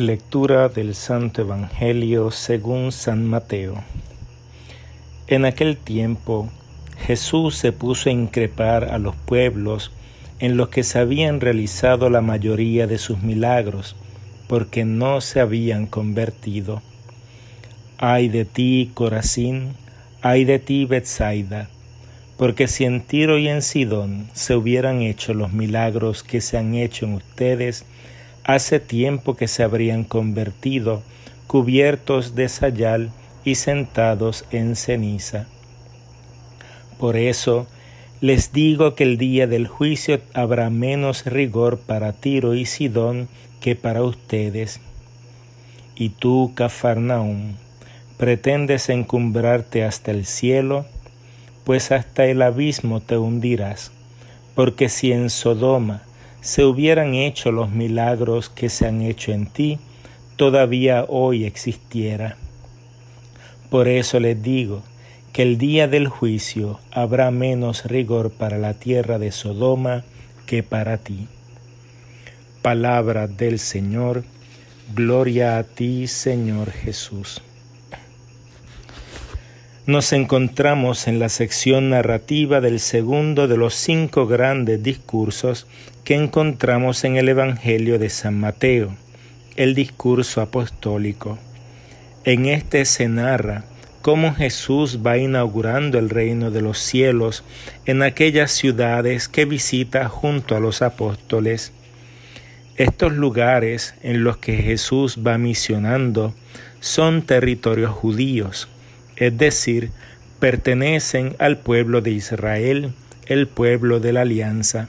Lectura del Santo Evangelio según San Mateo. En aquel tiempo Jesús se puso a increpar a los pueblos en los que se habían realizado la mayoría de sus milagros, porque no se habían convertido. Ay de ti, Corazín, ay de ti, Bethsaida, porque si en Tiro y en Sidón se hubieran hecho los milagros que se han hecho en ustedes, hace tiempo que se habrían convertido, cubiertos de sayal y sentados en ceniza. Por eso les digo que el día del juicio habrá menos rigor para Tiro y Sidón que para ustedes. Y tú, Cafarnaum, pretendes encumbrarte hasta el cielo, pues hasta el abismo te hundirás, porque si en Sodoma se hubieran hecho los milagros que se han hecho en ti, todavía hoy existiera. Por eso les digo que el día del juicio habrá menos rigor para la tierra de Sodoma que para ti. Palabra del Señor, gloria a ti, Señor Jesús. Nos encontramos en la sección narrativa del segundo de los cinco grandes discursos que encontramos en el Evangelio de San Mateo, el discurso apostólico. En este se narra cómo Jesús va inaugurando el reino de los cielos en aquellas ciudades que visita junto a los apóstoles. Estos lugares en los que Jesús va misionando son territorios judíos, es decir, pertenecen al pueblo de Israel, el pueblo de la alianza.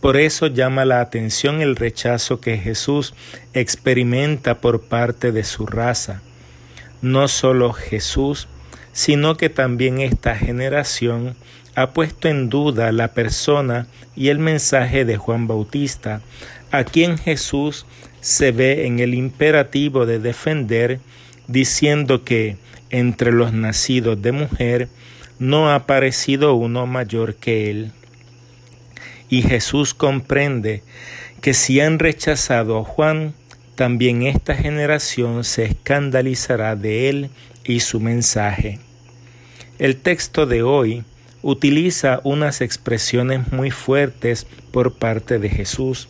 Por eso llama la atención el rechazo que Jesús experimenta por parte de su raza. No solo Jesús, sino que también esta generación ha puesto en duda la persona y el mensaje de Juan Bautista, a quien Jesús se ve en el imperativo de defender, diciendo que entre los nacidos de mujer no ha aparecido uno mayor que él. Y Jesús comprende que si han rechazado a Juan, también esta generación se escandalizará de él y su mensaje. El texto de hoy utiliza unas expresiones muy fuertes por parte de Jesús.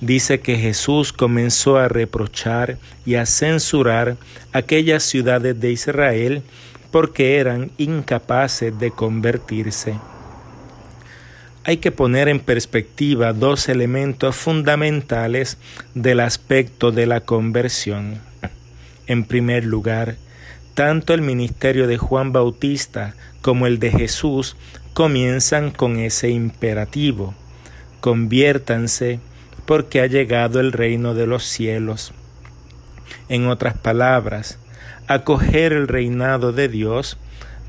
Dice que Jesús comenzó a reprochar y a censurar aquellas ciudades de Israel porque eran incapaces de convertirse hay que poner en perspectiva dos elementos fundamentales del aspecto de la conversión. En primer lugar, tanto el ministerio de Juan Bautista como el de Jesús comienzan con ese imperativo, conviértanse porque ha llegado el reino de los cielos. En otras palabras, acoger el reinado de Dios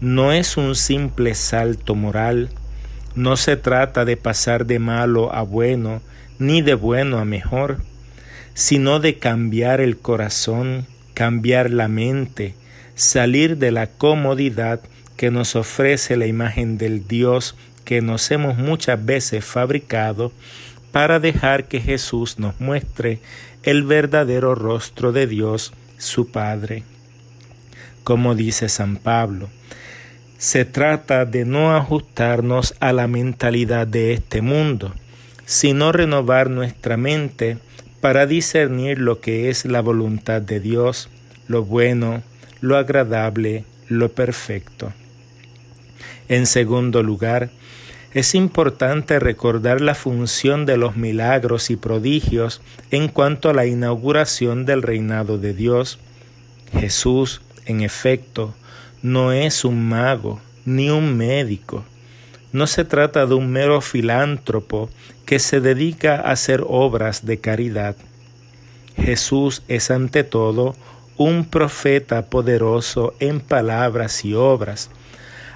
no es un simple salto moral, no se trata de pasar de malo a bueno, ni de bueno a mejor, sino de cambiar el corazón, cambiar la mente, salir de la comodidad que nos ofrece la imagen del Dios que nos hemos muchas veces fabricado para dejar que Jesús nos muestre el verdadero rostro de Dios, su Padre. Como dice San Pablo, se trata de no ajustarnos a la mentalidad de este mundo, sino renovar nuestra mente para discernir lo que es la voluntad de Dios, lo bueno, lo agradable, lo perfecto. En segundo lugar, es importante recordar la función de los milagros y prodigios en cuanto a la inauguración del reinado de Dios. Jesús, en efecto, no es un mago ni un médico. No se trata de un mero filántropo que se dedica a hacer obras de caridad. Jesús es ante todo un profeta poderoso en palabras y obras.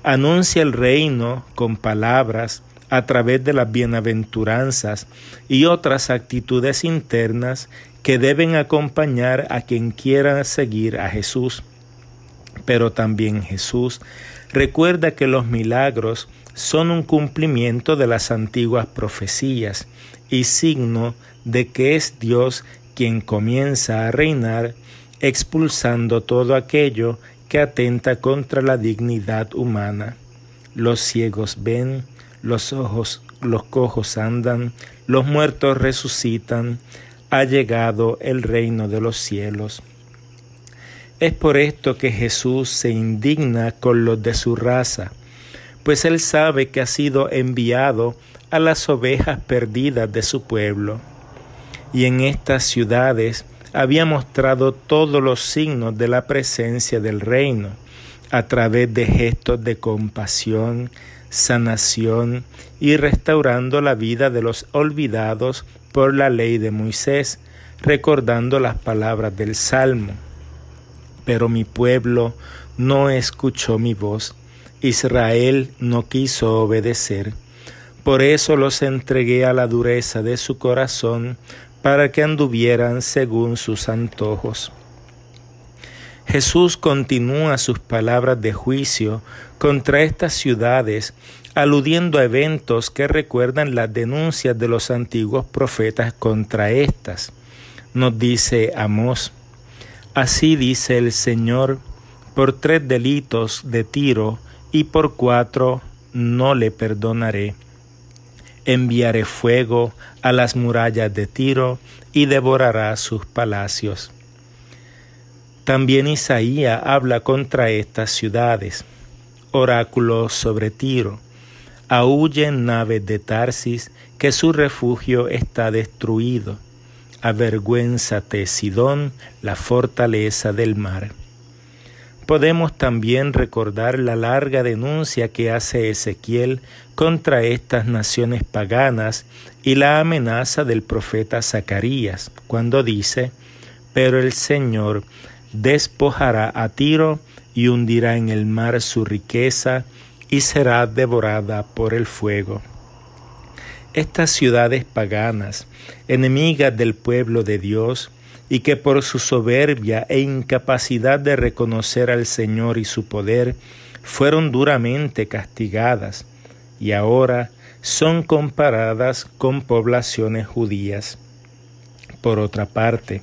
Anuncia el reino con palabras a través de las bienaventuranzas y otras actitudes internas que deben acompañar a quien quiera seguir a Jesús. Pero también Jesús recuerda que los milagros son un cumplimiento de las antiguas profecías y signo de que es Dios quien comienza a reinar expulsando todo aquello que atenta contra la dignidad humana. Los ciegos ven, los ojos, los cojos andan, los muertos resucitan, ha llegado el reino de los cielos. Es por esto que Jesús se indigna con los de su raza, pues él sabe que ha sido enviado a las ovejas perdidas de su pueblo. Y en estas ciudades había mostrado todos los signos de la presencia del reino, a través de gestos de compasión, sanación y restaurando la vida de los olvidados por la ley de Moisés, recordando las palabras del Salmo. Pero mi pueblo no escuchó mi voz, Israel no quiso obedecer. Por eso los entregué a la dureza de su corazón, para que anduvieran según sus antojos. Jesús continúa sus palabras de juicio contra estas ciudades, aludiendo a eventos que recuerdan las denuncias de los antiguos profetas contra estas. Nos dice Amós, así dice el Señor, por tres delitos de Tiro y por cuatro no le perdonaré. Enviaré fuego a las murallas de Tiro y devorará sus palacios. También Isaías habla contra estas ciudades. Oráculo sobre Tiro. Aúllen naves de Tarsis, que su refugio está destruido. Avergüénzate, Sidón, la fortaleza del mar. Podemos también recordar la larga denuncia que hace Ezequiel contra estas naciones paganas y la amenaza del profeta Zacarías, cuando dice, Pero el Señor despojará a Tiro y hundirá en el mar su riqueza y será devorada por el fuego. Estas ciudades paganas, enemigas del pueblo de Dios, y que por su soberbia e incapacidad de reconocer al Señor y su poder, fueron duramente castigadas, y ahora son comparadas con poblaciones judías. Por otra parte,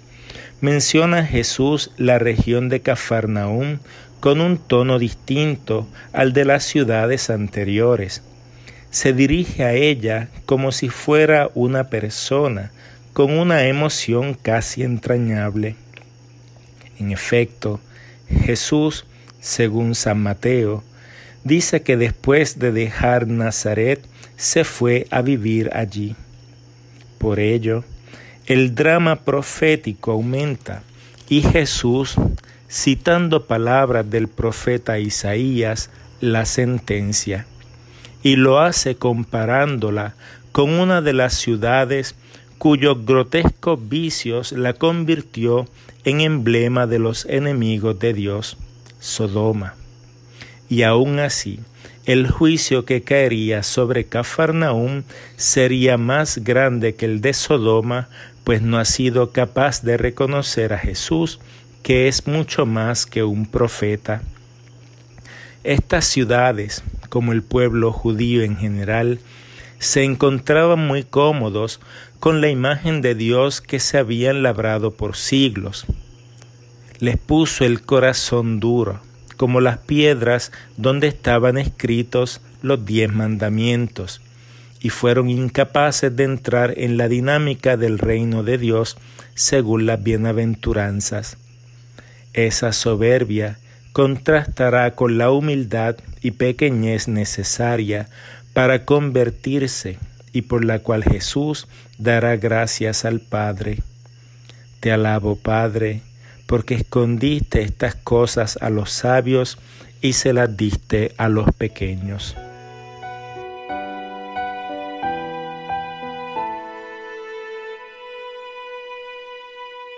menciona Jesús la región de Cafarnaúm con un tono distinto al de las ciudades anteriores. Se dirige a ella como si fuera una persona, con una emoción casi entrañable. En efecto, Jesús, según San Mateo, dice que después de dejar Nazaret se fue a vivir allí. Por ello, el drama profético aumenta y Jesús, citando palabras del profeta Isaías, la sentencia y lo hace comparándola con una de las ciudades cuyos grotescos vicios la convirtió en emblema de los enemigos de Dios, Sodoma. Y aún así, el juicio que caería sobre Cafarnaúm sería más grande que el de Sodoma, pues no ha sido capaz de reconocer a Jesús, que es mucho más que un profeta. Estas ciudades, como el pueblo judío en general, se encontraban muy cómodos con la imagen de Dios que se habían labrado por siglos. Les puso el corazón duro, como las piedras donde estaban escritos los diez mandamientos, y fueron incapaces de entrar en la dinámica del reino de Dios según las bienaventuranzas. Esa soberbia contrastará con la humildad y pequeñez necesaria para convertirse y por la cual Jesús dará gracias al Padre. Te alabo, Padre, porque escondiste estas cosas a los sabios y se las diste a los pequeños.